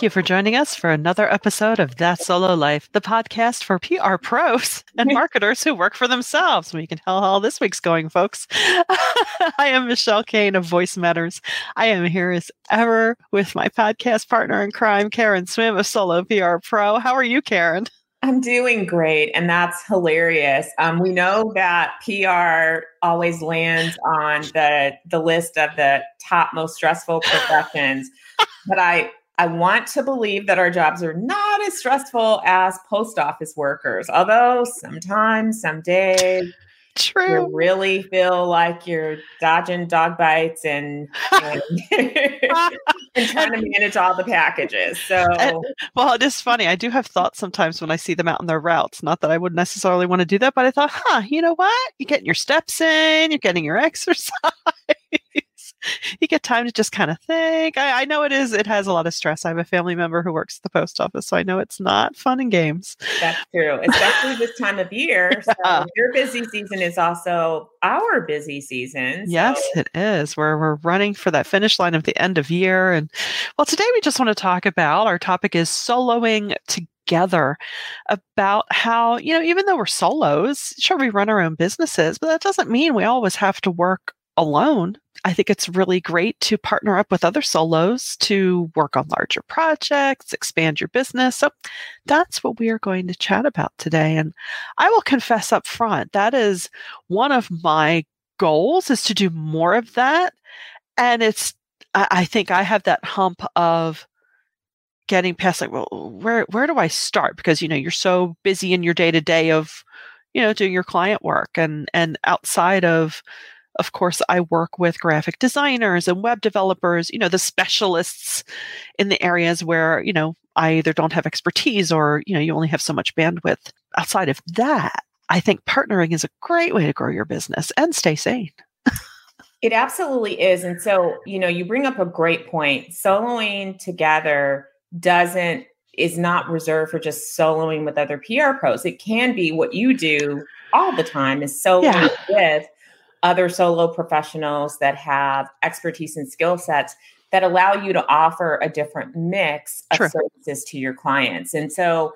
Thank you for joining us for another episode of That Solo Life, the podcast for PR pros and marketers who work for themselves. We can tell how this week's going, folks. I am Michelle Kane of Voice Matters. I am here as ever with my podcast partner in crime, Karen Swim of Solo PR Pro. How are you, Karen? I'm doing great, and that's hilarious. Um, we know that PR always lands on the the list of the top most stressful professions, but I I want to believe that our jobs are not as stressful as post office workers. Although sometimes, some days, True. You really feel like you're dodging dog bites and and, and trying to manage all the packages. So, and, well, it is funny. I do have thoughts sometimes when I see them out on their routes. Not that I would necessarily want to do that, but I thought, huh, you know what? You're getting your steps in, you're getting your exercise you get time to just kind of think. I, I, know it is, it has a lot of stress. I have a family member who works at the post office, so I know it's not fun and games. That's true, especially this time of year. Yeah. So your busy season is also our busy season. So. Yes, it is. We're, we're running for that finish line of the end of year. And well, today we just want to talk about our topic is soloing together about how, you know, even though we're solos, sure, we run our own businesses, but that doesn't mean we always have to work alone. I think it's really great to partner up with other solos to work on larger projects, expand your business. So that's what we are going to chat about today. And I will confess up front, that is one of my goals is to do more of that. And it's, I think I have that hump of getting past like, well, where, where do I start? Because, you know, you're so busy in your day to day of, you know, doing your client work and, and outside of, of course, I work with graphic designers and web developers, you know, the specialists in the areas where, you know, I either don't have expertise or, you know, you only have so much bandwidth. Outside of that, I think partnering is a great way to grow your business and stay sane. it absolutely is. And so, you know, you bring up a great point. Soloing together doesn't is not reserved for just soloing with other PR pros. It can be what you do all the time is soloing yeah. with other solo professionals that have expertise and skill sets that allow you to offer a different mix of True. services to your clients. And so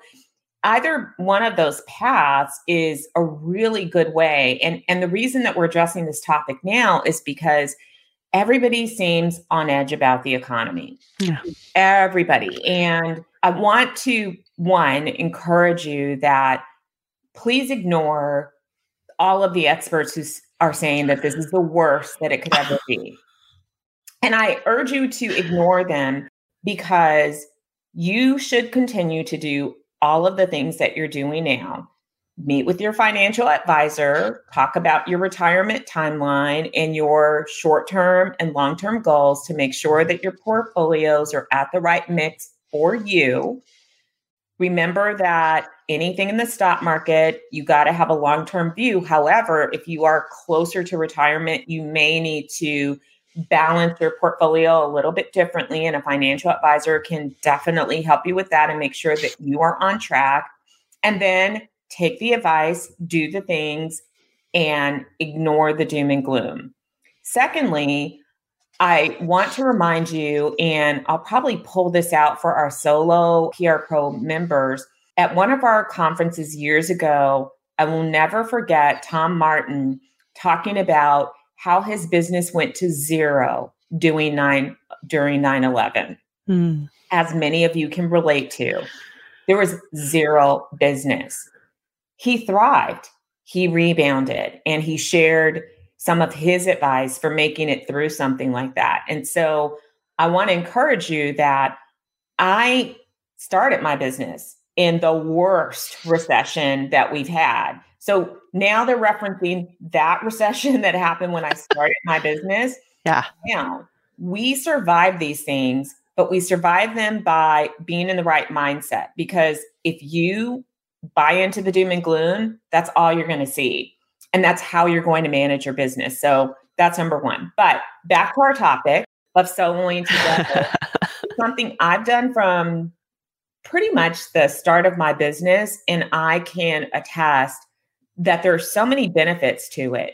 either one of those paths is a really good way. And, and the reason that we're addressing this topic now is because everybody seems on edge about the economy. Yeah. Everybody. And I want to, one, encourage you that please ignore all of the experts who are saying that this is the worst that it could ever be. And I urge you to ignore them because you should continue to do all of the things that you're doing now. Meet with your financial advisor, talk about your retirement timeline and your short term and long term goals to make sure that your portfolios are at the right mix for you. Remember that anything in the stock market, you got to have a long term view. However, if you are closer to retirement, you may need to balance your portfolio a little bit differently. And a financial advisor can definitely help you with that and make sure that you are on track. And then take the advice, do the things, and ignore the doom and gloom. Secondly, I want to remind you, and I'll probably pull this out for our solo PR Pro members. At one of our conferences years ago, I will never forget Tom Martin talking about how his business went to zero doing nine during 9-11. Mm. As many of you can relate to. There was zero business. He thrived, he rebounded, and he shared some of his advice for making it through something like that. And so I want to encourage you that I started my business in the worst recession that we've had. So now they're referencing that recession that happened when I started my business. Yeah. Now we survive these things, but we survive them by being in the right mindset because if you buy into the doom and gloom, that's all you're going to see. And that's how you're going to manage your business. So that's number one. But back to our topic of soloing together. something I've done from pretty much the start of my business. And I can attest that there are so many benefits to it.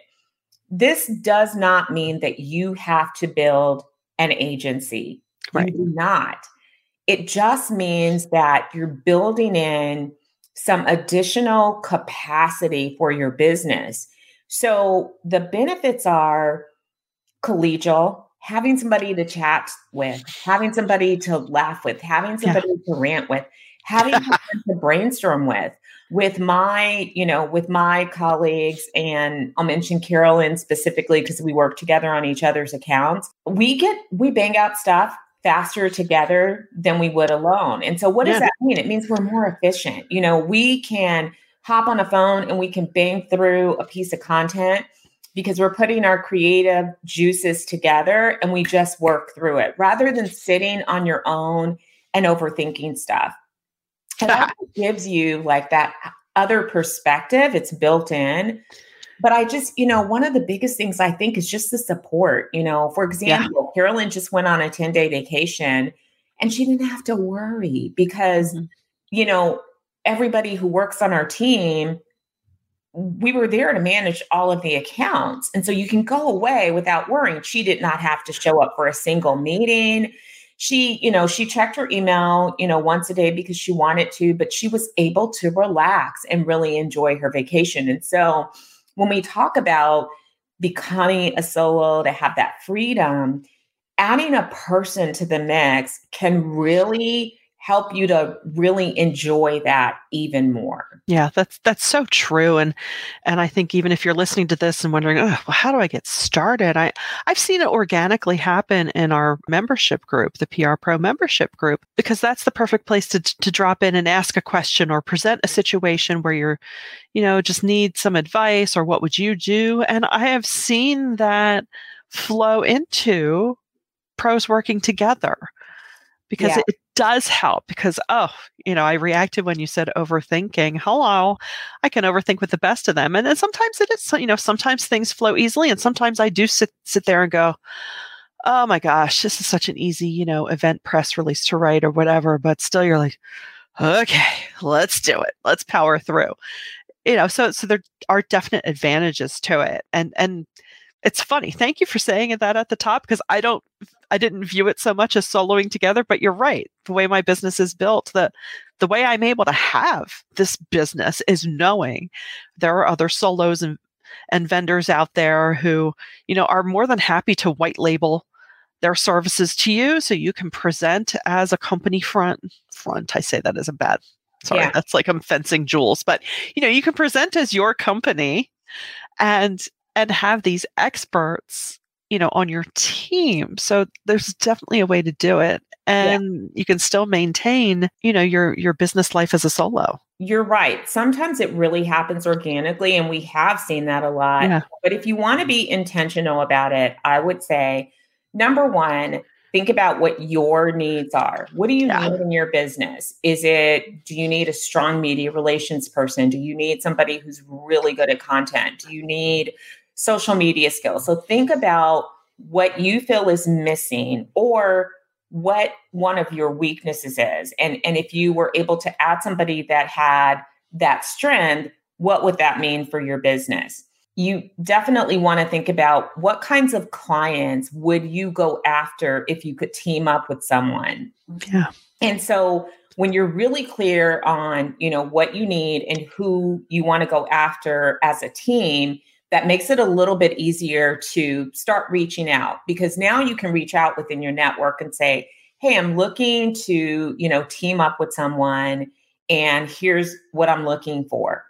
This does not mean that you have to build an agency. Right. You do not. It just means that you're building in some additional capacity for your business. So the benefits are collegial, having somebody to chat with, having somebody to laugh with, having somebody yeah. to rant with, having to brainstorm with with my you know with my colleagues and i'll mention carolyn specifically because we work together on each other's accounts. We get we bang out stuff faster together than we would alone. And so what does that mean? It means we're more efficient. You know we can hop on a phone and we can bang through a piece of content because we're putting our creative juices together and we just work through it rather than sitting on your own and overthinking stuff and that gives you like that other perspective. It's built in. But I just, you know, one of the biggest things I think is just the support. You know, for example, yeah. Carolyn just went on a 10 day vacation and she didn't have to worry because, mm-hmm. you know, everybody who works on our team, we were there to manage all of the accounts. And so you can go away without worrying. She did not have to show up for a single meeting she, you know, she checked her email, you know, once a day because she wanted to, but she was able to relax and really enjoy her vacation. And so when we talk about becoming a solo to have that freedom, adding a person to the mix can really help you to really enjoy that even more. Yeah, that's that's so true and and I think even if you're listening to this and wondering, "Oh, well how do I get started?" I I've seen it organically happen in our membership group, the PR Pro membership group, because that's the perfect place to to drop in and ask a question or present a situation where you're you know, just need some advice or what would you do? And I have seen that flow into pros working together because yeah. it, does help because oh you know i reacted when you said overthinking. Hello i can overthink with the best of them. And then sometimes it is you know sometimes things flow easily and sometimes i do sit sit there and go oh my gosh this is such an easy you know event press release to write or whatever but still you're like okay let's do it. Let's power through. You know so so there are definite advantages to it. And and it's funny. Thank you for saying that at the top because I don't I didn't view it so much as soloing together, but you're right. The way my business is built, the the way I'm able to have this business is knowing there are other solos and and vendors out there who, you know, are more than happy to white label their services to you so you can present as a company front front. I say that as a bad sorry, yeah. that's like I'm fencing jewels, but you know, you can present as your company and and have these experts you know on your team. So there's definitely a way to do it and yeah. you can still maintain you know your your business life as a solo. You're right. Sometimes it really happens organically and we have seen that a lot. Yeah. but if you want to be intentional about it i would say number one think about what your needs are. What do you yeah. need in your business? Is it do you need a strong media relations person? Do you need somebody who's really good at content? Do you need social media skills. So think about what you feel is missing or what one of your weaknesses is. And, and if you were able to add somebody that had that strength, what would that mean for your business? You definitely want to think about what kinds of clients would you go after if you could team up with someone. Yeah. And so when you're really clear on, you know, what you need and who you want to go after as a team, that makes it a little bit easier to start reaching out because now you can reach out within your network and say hey i'm looking to you know team up with someone and here's what i'm looking for.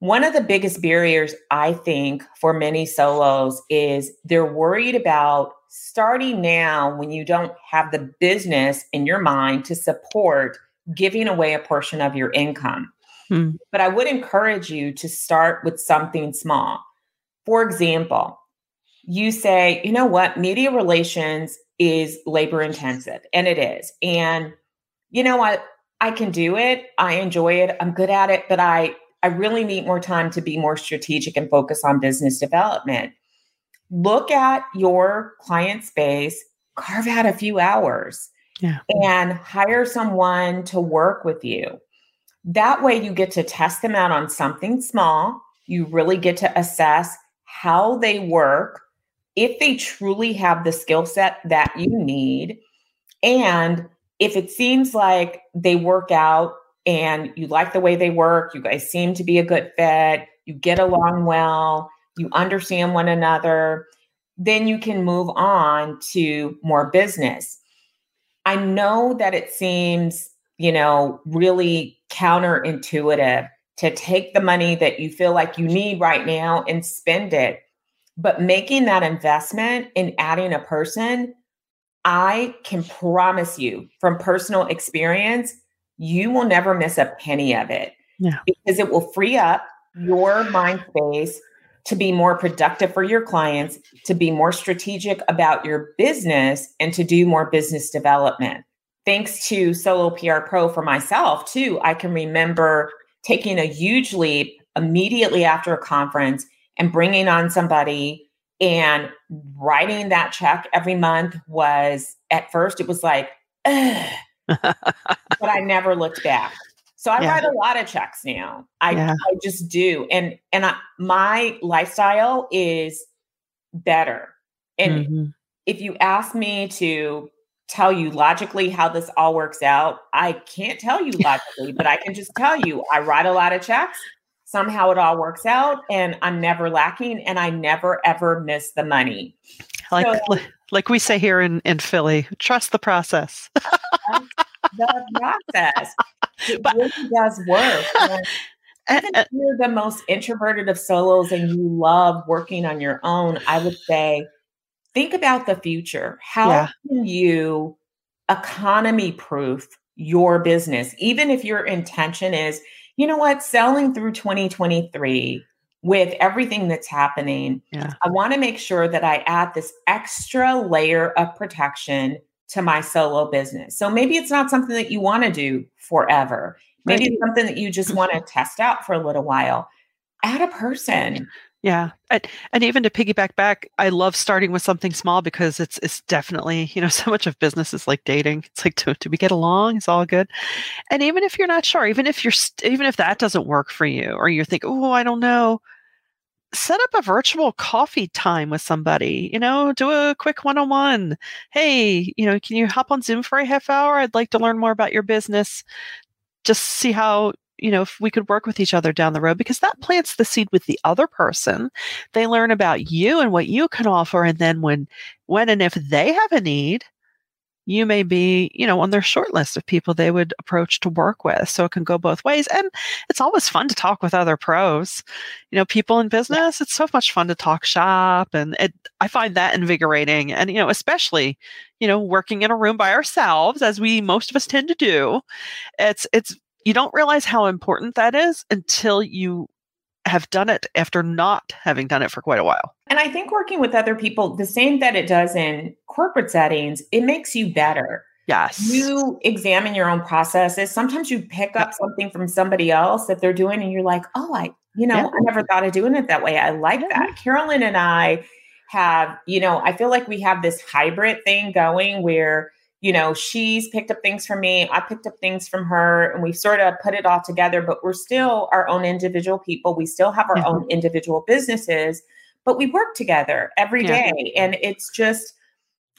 One of the biggest barriers i think for many solos is they're worried about starting now when you don't have the business in your mind to support giving away a portion of your income Hmm. But I would encourage you to start with something small. For example, you say, you know what, media relations is labor intensive, and it is. And you know what, I can do it. I enjoy it. I'm good at it, but I I really need more time to be more strategic and focus on business development. Look at your client space, carve out a few hours, yeah. and hire someone to work with you. That way, you get to test them out on something small. You really get to assess how they work, if they truly have the skill set that you need. And if it seems like they work out and you like the way they work, you guys seem to be a good fit, you get along well, you understand one another, then you can move on to more business. I know that it seems, you know, really counterintuitive to take the money that you feel like you need right now and spend it. But making that investment in adding a person, I can promise you from personal experience, you will never miss a penny of it. Yeah. Because it will free up your mind space to be more productive for your clients, to be more strategic about your business, and to do more business development. Thanks to Solo PR Pro for myself, too, I can remember taking a huge leap immediately after a conference and bringing on somebody and writing that check every month was at first, it was like, but I never looked back. So I yeah. write a lot of checks now. I, yeah. I just do. And and I, my lifestyle is better. And mm-hmm. if you ask me to tell you logically how this all works out, I can't tell you logically, but I can just tell you I write a lot of checks. Somehow it all works out and I'm never lacking and I never ever miss the money. Like so, like we say here in, in Philly, trust the process. the process. It but, really does work. And even if you're the most introverted of solos and you love working on your own, I would say think about the future. How yeah. can you economy proof your business? Even if your intention is, you know what, selling through 2023 with everything that's happening, yeah. I want to make sure that I add this extra layer of protection to my solo business. So maybe it's not something that you want to do forever. Maybe right. it's something that you just want to test out for a little while. Add a person. Yeah. And, and even to piggyback back, I love starting with something small because it's it's definitely, you know, so much of business is like dating. It's like, do, do we get along? It's all good. And even if you're not sure, even if you're, st- even if that doesn't work for you or you think, oh, I don't know, set up a virtual coffee time with somebody, you know, do a quick one on one. Hey, you know, can you hop on Zoom for a half hour? I'd like to learn more about your business. Just see how, you know, if we could work with each other down the road because that plants the seed with the other person. They learn about you and what you can offer. And then when, when and if they have a need, you may be, you know, on their short list of people they would approach to work with. So it can go both ways. And it's always fun to talk with other pros. You know, people in business, it's so much fun to talk shop. And it, I find that invigorating. And, you know, especially, you know, working in a room by ourselves, as we most of us tend to do, it's, it's, you don't realize how important that is until you have done it after not having done it for quite a while. And I think working with other people, the same that it does in corporate settings, it makes you better. Yes. You examine your own processes. Sometimes you pick up something from somebody else that they're doing and you're like, oh, I, you know, yeah. I never thought of doing it that way. I like yeah. that. Carolyn and I have, you know, I feel like we have this hybrid thing going where you know, she's picked up things from me, I picked up things from her, and we sort of put it all together, but we're still our own individual people. We still have our mm-hmm. own individual businesses, but we work together every yeah. day, And it's just,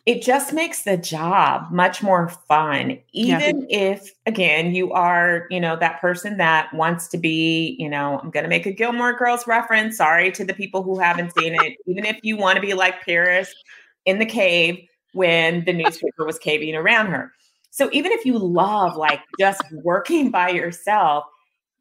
it just makes the job much more fun even yeah. if again you are you know that person that wants to be you know i'm going to make a gilmore girls reference sorry to the people who haven't seen it even if you want to be like paris in the cave when the newspaper was caving around her. So even if you love like just working by yourself,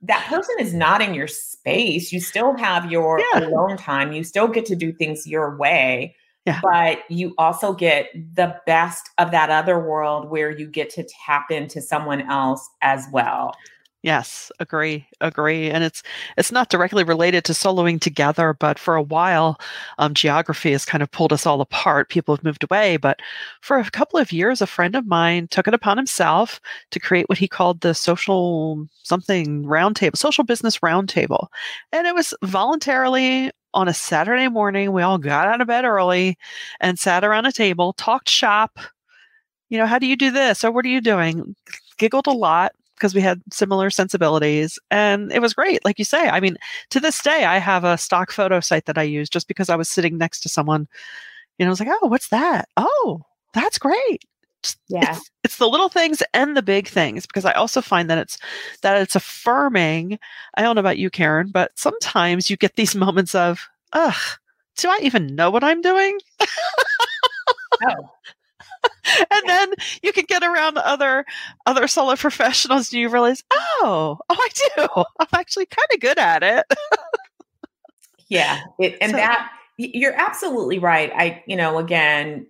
that person is not in your space. You still have your yeah. alone time. You still get to do things your way. Yeah. But you also get the best of that other world where you get to tap into someone else as well. Yes, agree, agree. And it's it's not directly related to soloing together, but for a while, um, geography has kind of pulled us all apart. People have moved away, but for a couple of years, a friend of mine took it upon himself to create what he called the social something roundtable, social business roundtable, and it was voluntarily on a Saturday morning. We all got out of bed early and sat around a table, talked shop. You know, how do you do this, or what are you doing? Giggled a lot because we had similar sensibilities and it was great like you say i mean to this day i have a stock photo site that i use just because i was sitting next to someone you know i was like oh what's that oh that's great Yeah. It's, it's the little things and the big things because I also find that it's that it's affirming. I don't know about you, Karen, but sometimes you get these moments of, ugh, do I even know what I'm doing? oh. and then you can get around other other solo professionals and you realize, oh, oh, I do. I'm actually kind of good at it. yeah, it, and so, that you're absolutely right. I, you know, again,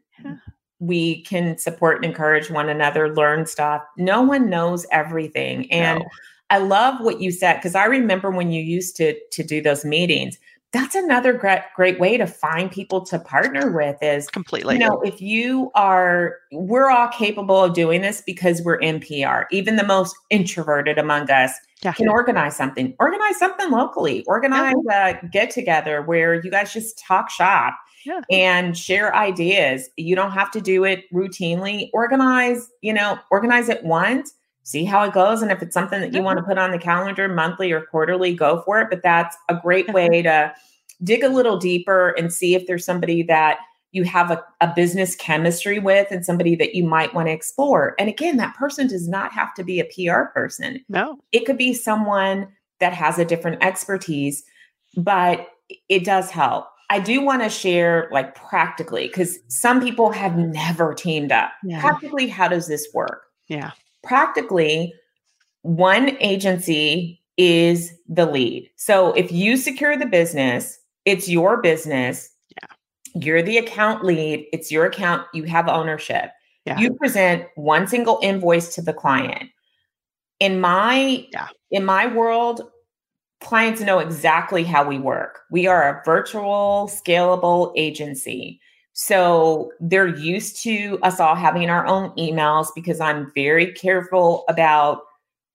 we can support and encourage one another, learn stuff. No one knows everything, and. No. I love what you said because I remember when you used to to do those meetings that's another great great way to find people to partner with is completely you know if you are we're all capable of doing this because we're in pr even the most introverted among us yeah. can organize something organize something locally organize yeah. a get together where you guys just talk shop yeah. and share ideas you don't have to do it routinely organize you know organize it once see how it goes. And if it's something that you want to put on the calendar monthly or quarterly, go for it. But that's a great way to dig a little deeper and see if there's somebody that you have a, a business chemistry with and somebody that you might want to explore. And again, that person does not have to be a PR person. No. It could be someone that has a different expertise, but it does help. I do want to share like practically because some people have never teamed up. Yeah. Practically, how does this work? Yeah practically one agency is the lead. So if you secure the business, it's your business. Yeah. You're the account lead, it's your account, you have ownership. Yeah. You present one single invoice to the client. In my yeah. in my world, clients know exactly how we work. We are a virtual scalable agency. So they're used to us all having our own emails because I'm very careful about,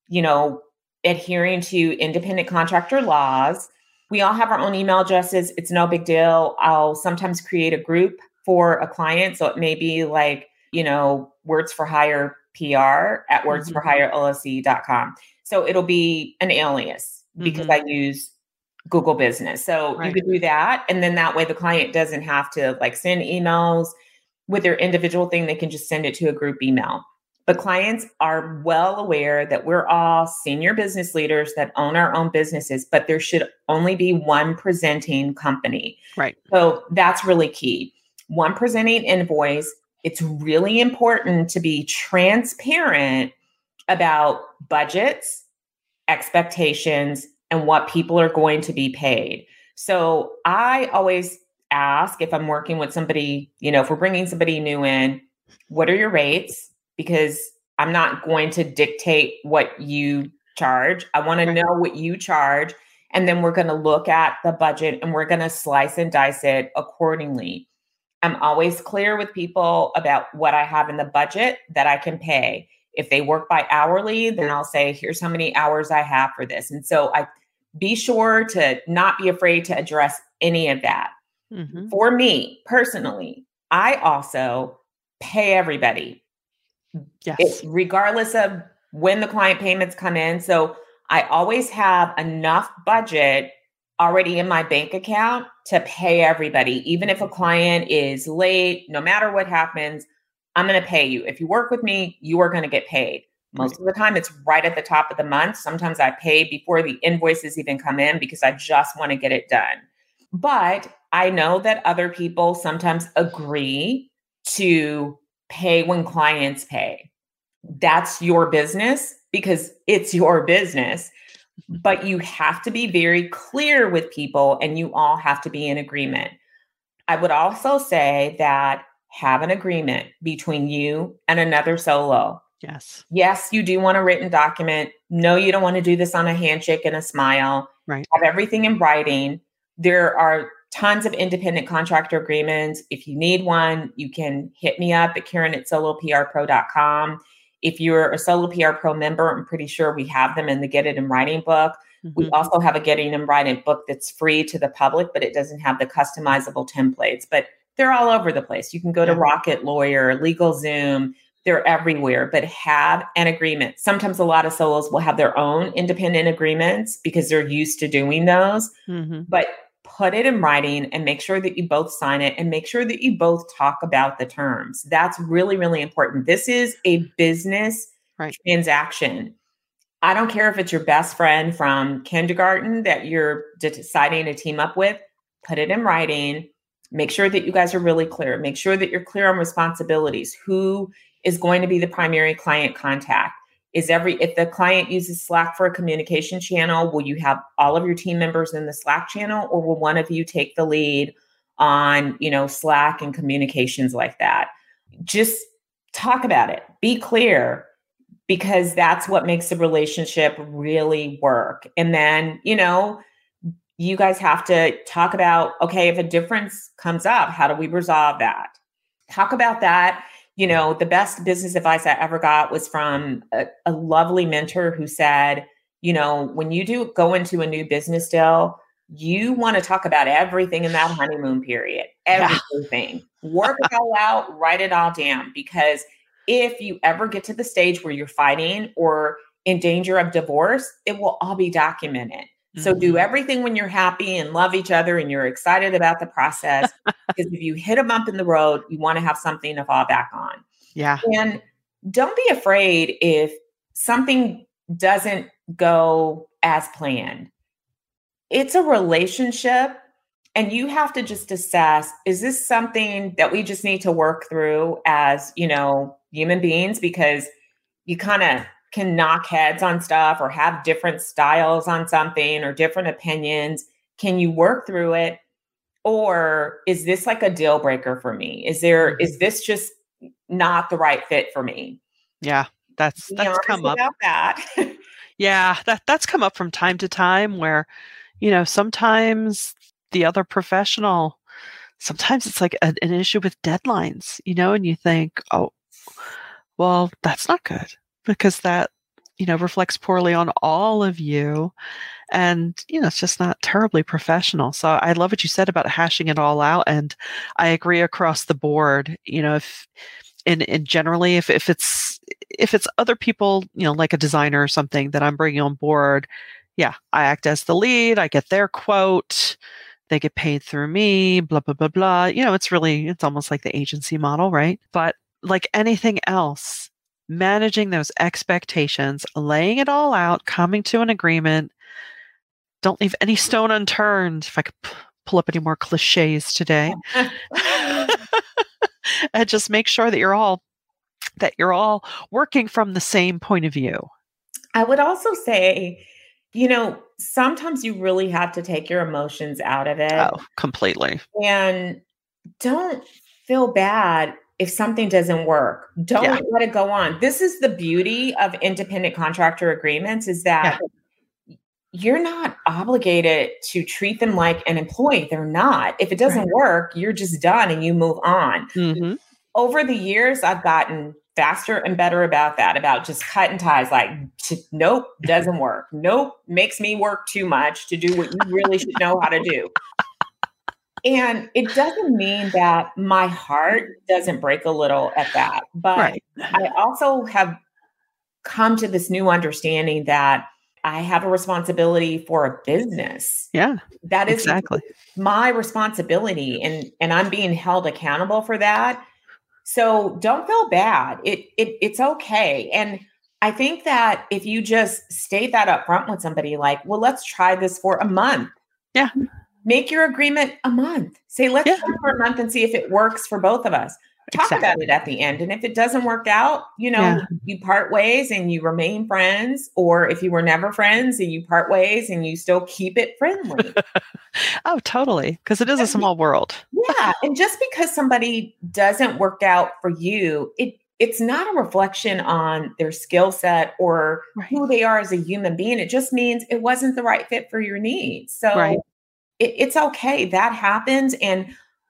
you know, adhering to independent contractor laws. We all have our own email addresses. It's no big deal. I'll sometimes create a group for a client. So it may be like, you know, words for hire PR at wordsforhirellc.com. So it'll be an alias because mm-hmm. I use Google Business. So right. you could do that. And then that way the client doesn't have to like send emails with their individual thing. They can just send it to a group email. But clients are well aware that we're all senior business leaders that own our own businesses, but there should only be one presenting company. Right. So that's really key. One presenting invoice. It's really important to be transparent about budgets, expectations, and what people are going to be paid. So I always ask if I'm working with somebody, you know, if we're bringing somebody new in, what are your rates? Because I'm not going to dictate what you charge. I want to know what you charge. And then we're going to look at the budget and we're going to slice and dice it accordingly. I'm always clear with people about what I have in the budget that I can pay. If they work by hourly, then I'll say, here's how many hours I have for this. And so I be sure to not be afraid to address any of that. Mm-hmm. For me personally, I also pay everybody. Yes. It's regardless of when the client payments come in. So I always have enough budget already in my bank account to pay everybody. Even if a client is late, no matter what happens, I'm going to pay you. If you work with me, you are going to get paid. Most of the time, it's right at the top of the month. Sometimes I pay before the invoices even come in because I just want to get it done. But I know that other people sometimes agree to pay when clients pay. That's your business because it's your business. But you have to be very clear with people and you all have to be in agreement. I would also say that have an agreement between you and another solo Yes. Yes, you do want a written document. No, you don't want to do this on a handshake and a smile. Right. Have everything in writing. There are tons of independent contractor agreements. If you need one, you can hit me up at Karen at soloprpro.com. If you're a Solo PR Pro member, I'm pretty sure we have them in the Get It in Writing book. Mm-hmm. We also have a Getting It in Writing book that's free to the public, but it doesn't have the customizable templates. But they're all over the place. You can go yeah. to Rocket Lawyer, LegalZoom, they're everywhere, but have an agreement. Sometimes a lot of solos will have their own independent agreements because they're used to doing those. Mm-hmm. But put it in writing and make sure that you both sign it and make sure that you both talk about the terms. That's really, really important. This is a business right. transaction. I don't care if it's your best friend from kindergarten that you're deciding to team up with, put it in writing. Make sure that you guys are really clear. Make sure that you're clear on responsibilities. Who is going to be the primary client contact? Is every if the client uses Slack for a communication channel, will you have all of your team members in the Slack channel or will one of you take the lead on, you know, Slack and communications like that? Just talk about it. Be clear because that's what makes the relationship really work. And then, you know, you guys have to talk about okay, if a difference comes up, how do we resolve that? Talk about that. You know, the best business advice I ever got was from a, a lovely mentor who said, you know, when you do go into a new business deal, you want to talk about everything in that honeymoon period, everything. Yeah. Work it all out, write it all down because if you ever get to the stage where you're fighting or in danger of divorce, it will all be documented. So do mm-hmm. everything when you're happy and love each other and you're excited about the process. because if you hit a bump in the road, you want to have something to fall back on. Yeah. And don't be afraid if something doesn't go as planned. It's a relationship and you have to just assess is this something that we just need to work through as, you know, human beings because you kind of can knock heads on stuff or have different styles on something or different opinions. Can you work through it? Or is this like a deal breaker for me? Is there is mm-hmm. this just not the right fit for me? Yeah, that's that's come up. That. yeah, that that's come up from time to time where, you know, sometimes the other professional, sometimes it's like a, an issue with deadlines, you know, and you think, oh, well, that's not good because that, you know, reflects poorly on all of you. And, you know, it's just not terribly professional. So I love what you said about hashing it all out. And I agree across the board. You know, if, and, and generally if, if it's if it's other people you know like a designer or something that i'm bringing on board yeah i act as the lead i get their quote they get paid through me blah blah blah blah you know it's really it's almost like the agency model right but like anything else, managing those expectations, laying it all out, coming to an agreement. Don't leave any stone unturned. If I could p- pull up any more cliches today, and just make sure that you're all that you're all working from the same point of view. I would also say, you know, sometimes you really have to take your emotions out of it. Oh, completely. And don't feel bad if something doesn't work don't yeah. let it go on this is the beauty of independent contractor agreements is that yeah. you're not obligated to treat them like an employee they're not if it doesn't right. work you're just done and you move on mm-hmm. over the years i've gotten faster and better about that about just cutting ties like nope doesn't work nope makes me work too much to do what you really should know how to do and it doesn't mean that my heart mm-hmm. doesn't break a little at that. But right. I also have come to this new understanding that I have a responsibility for a business. Yeah. That is exactly my responsibility and and I'm being held accountable for that. So don't feel bad. It it it's okay. And I think that if you just state that up front with somebody like, well, let's try this for a month. Yeah make your agreement a month. Say, let's yeah. try for a month and see if it works for both of us. Talk exactly. about it at the end. And if it doesn't work out, you know, yeah. you part ways and you remain friends. Or if you were never friends and you part ways and you still keep it friendly. oh, totally. Because it is a small world. yeah. And just because somebody doesn't work out for you, it it's not a reflection on their skill set or right. who they are as a human being. It just means it wasn't the right fit for your needs. So right it, it's okay. That happens. And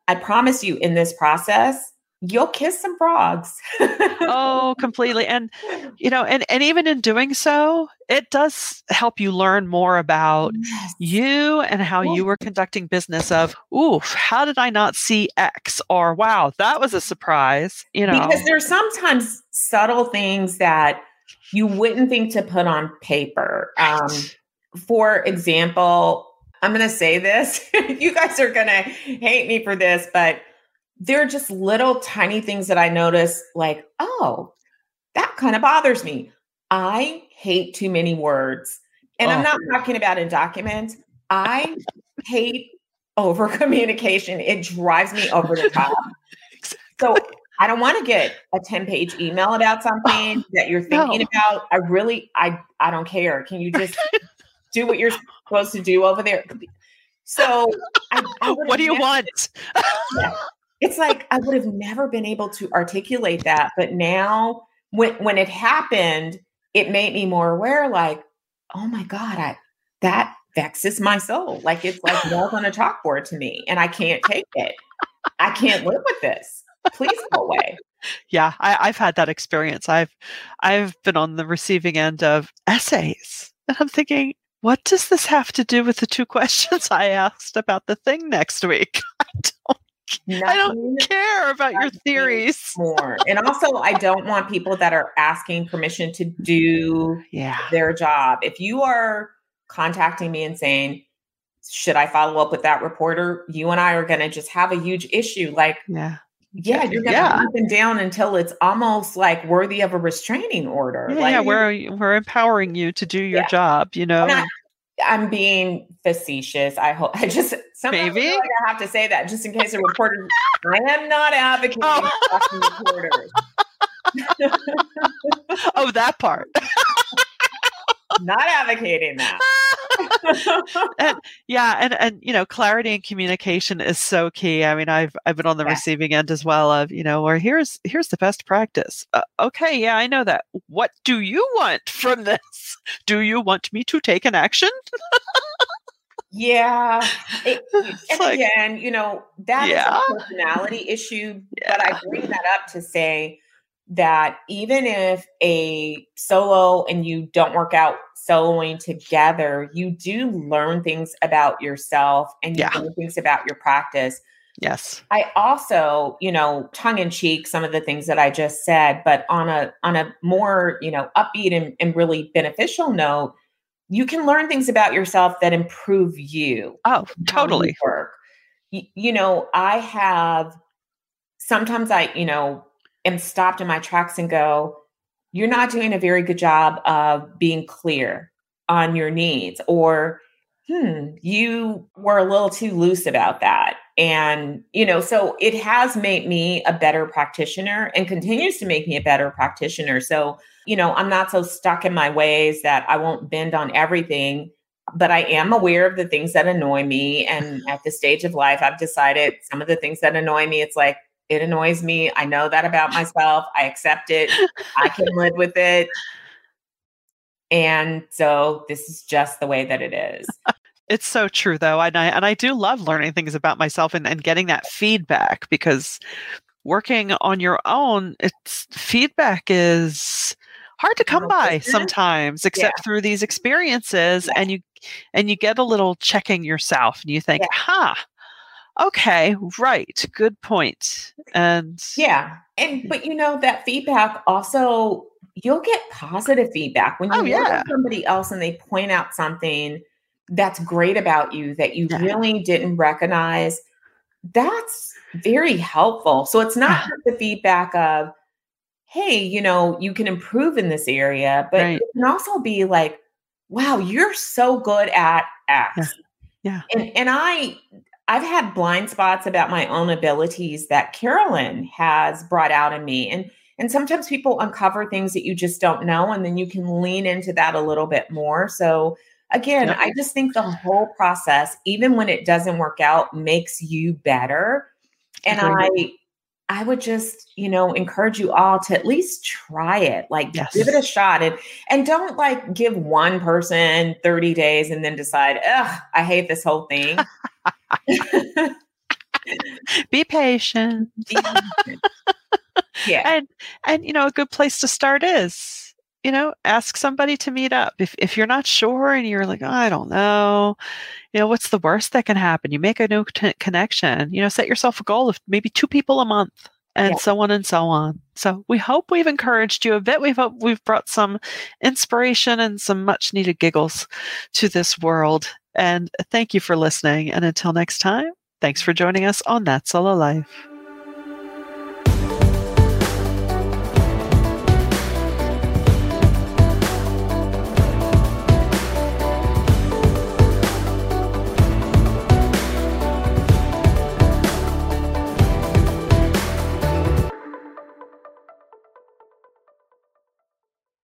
I promise you, in this process, you'll kiss some frogs. oh, completely. And you know, and and even in doing so, it does help you learn more about yes. you and how you were conducting business of, oof, how did I not see X? Or wow, that was a surprise. You know. Because there's sometimes subtle things that you wouldn't think to put on paper. Um, for example, I'm going to say this. you guys are going to hate me for this, but there are just little tiny things that I notice like, oh, that kind of bothers me. I hate too many words. And oh. I'm not talking about in documents. I hate over communication. It drives me over the top. So I don't want to get a 10 page email about something that you're thinking no. about. I really, I, I don't care. Can you just do what you're supposed to do over there? So I, I what do you never, want? yeah, it's like I would have never been able to articulate that. But now when when it happened, it made me more aware, like, oh my God, I that vexes my soul. Like it's like nails on a chalkboard to me, and I can't take it. I can't live with this. Please go away. Yeah, I, have had that experience. I've I've been on the receiving end of essays, and I'm thinking, what does this have to do with the two questions I asked about the thing next week? I don't Nothing, I don't care about your theories more. And also, I don't want people that are asking permission to do yeah. their job. If you are contacting me and saying, should I follow up with that reporter? You and I are going to just have a huge issue. Like, yeah. Yeah, you're gonna yeah. them down until it's almost like worthy of a restraining order. Yeah, like, yeah we're we're empowering you to do your yeah. job. You know, I, am being facetious. I hope I just sometimes maybe I, like I have to say that just in case a reporter. I am not advocating oh. reporters. oh, that part. not advocating that. and, yeah, and and you know, clarity and communication is so key. I mean, I've I've been on the yeah. receiving end as well of you know, where here's here's the best practice. Uh, okay, yeah, I know that. What do you want from this? Do you want me to take an action? Yeah. It, and like, again, you know, that yeah. is a personality issue, yeah. but I bring that up to say that even if a solo and you don't work out soloing together, you do learn things about yourself and you yeah. learn things about your practice. Yes. I also, you know, tongue in cheek some of the things that I just said, but on a on a more, you know, upbeat and, and really beneficial note, you can learn things about yourself that improve you. Oh, totally. work. You, you know, I have sometimes I, you know, am stopped in my tracks and go, you're not doing a very good job of being clear on your needs or hmm you were a little too loose about that. And you know so it has made me a better practitioner and continues to make me a better practitioner. So you know i'm not so stuck in my ways that i won't bend on everything but i am aware of the things that annoy me. And at this stage of life i've decided some of the things that annoy me it's like it annoys me. I know that about myself. I accept it. I can live with it. And so this is just the way that it is. It's so true though. And I and I do love learning things about myself and, and getting that feedback because working on your own, it's feedback is hard to come by sometimes except yeah. through these experiences yeah. and you and you get a little checking yourself and you think, yeah. huh, okay, right, good point. And yeah, and hmm. but you know that feedback also you'll get positive feedback when oh, you oh, yeah. somebody else and they point out something that's great about you that you yeah. really didn't recognize. That's very helpful. So it's not the feedback of, hey, you know, you can improve in this area, but right. it can also be like, wow, you're so good at X. Yeah. yeah. And and I I've had blind spots about my own abilities that Carolyn has brought out in me. And and sometimes people uncover things that you just don't know and then you can lean into that a little bit more. So again, yep. I just think the whole process even when it doesn't work out makes you better. And I I would just, you know, encourage you all to at least try it. Like yes. give it a shot and and don't like give one person 30 days and then decide, ugh, I hate this whole thing. Be patient. yeah. And and you know, a good place to start is, you know, ask somebody to meet up. If if you're not sure and you're like, oh, I don't know, you know, what's the worst that can happen? You make a new t- connection. You know, set yourself a goal of maybe two people a month and yeah. so on and so on. So we hope we've encouraged you a bit. We hope we've brought some inspiration and some much needed giggles to this world. And thank you for listening. And until next time, thanks for joining us on That Solo Life.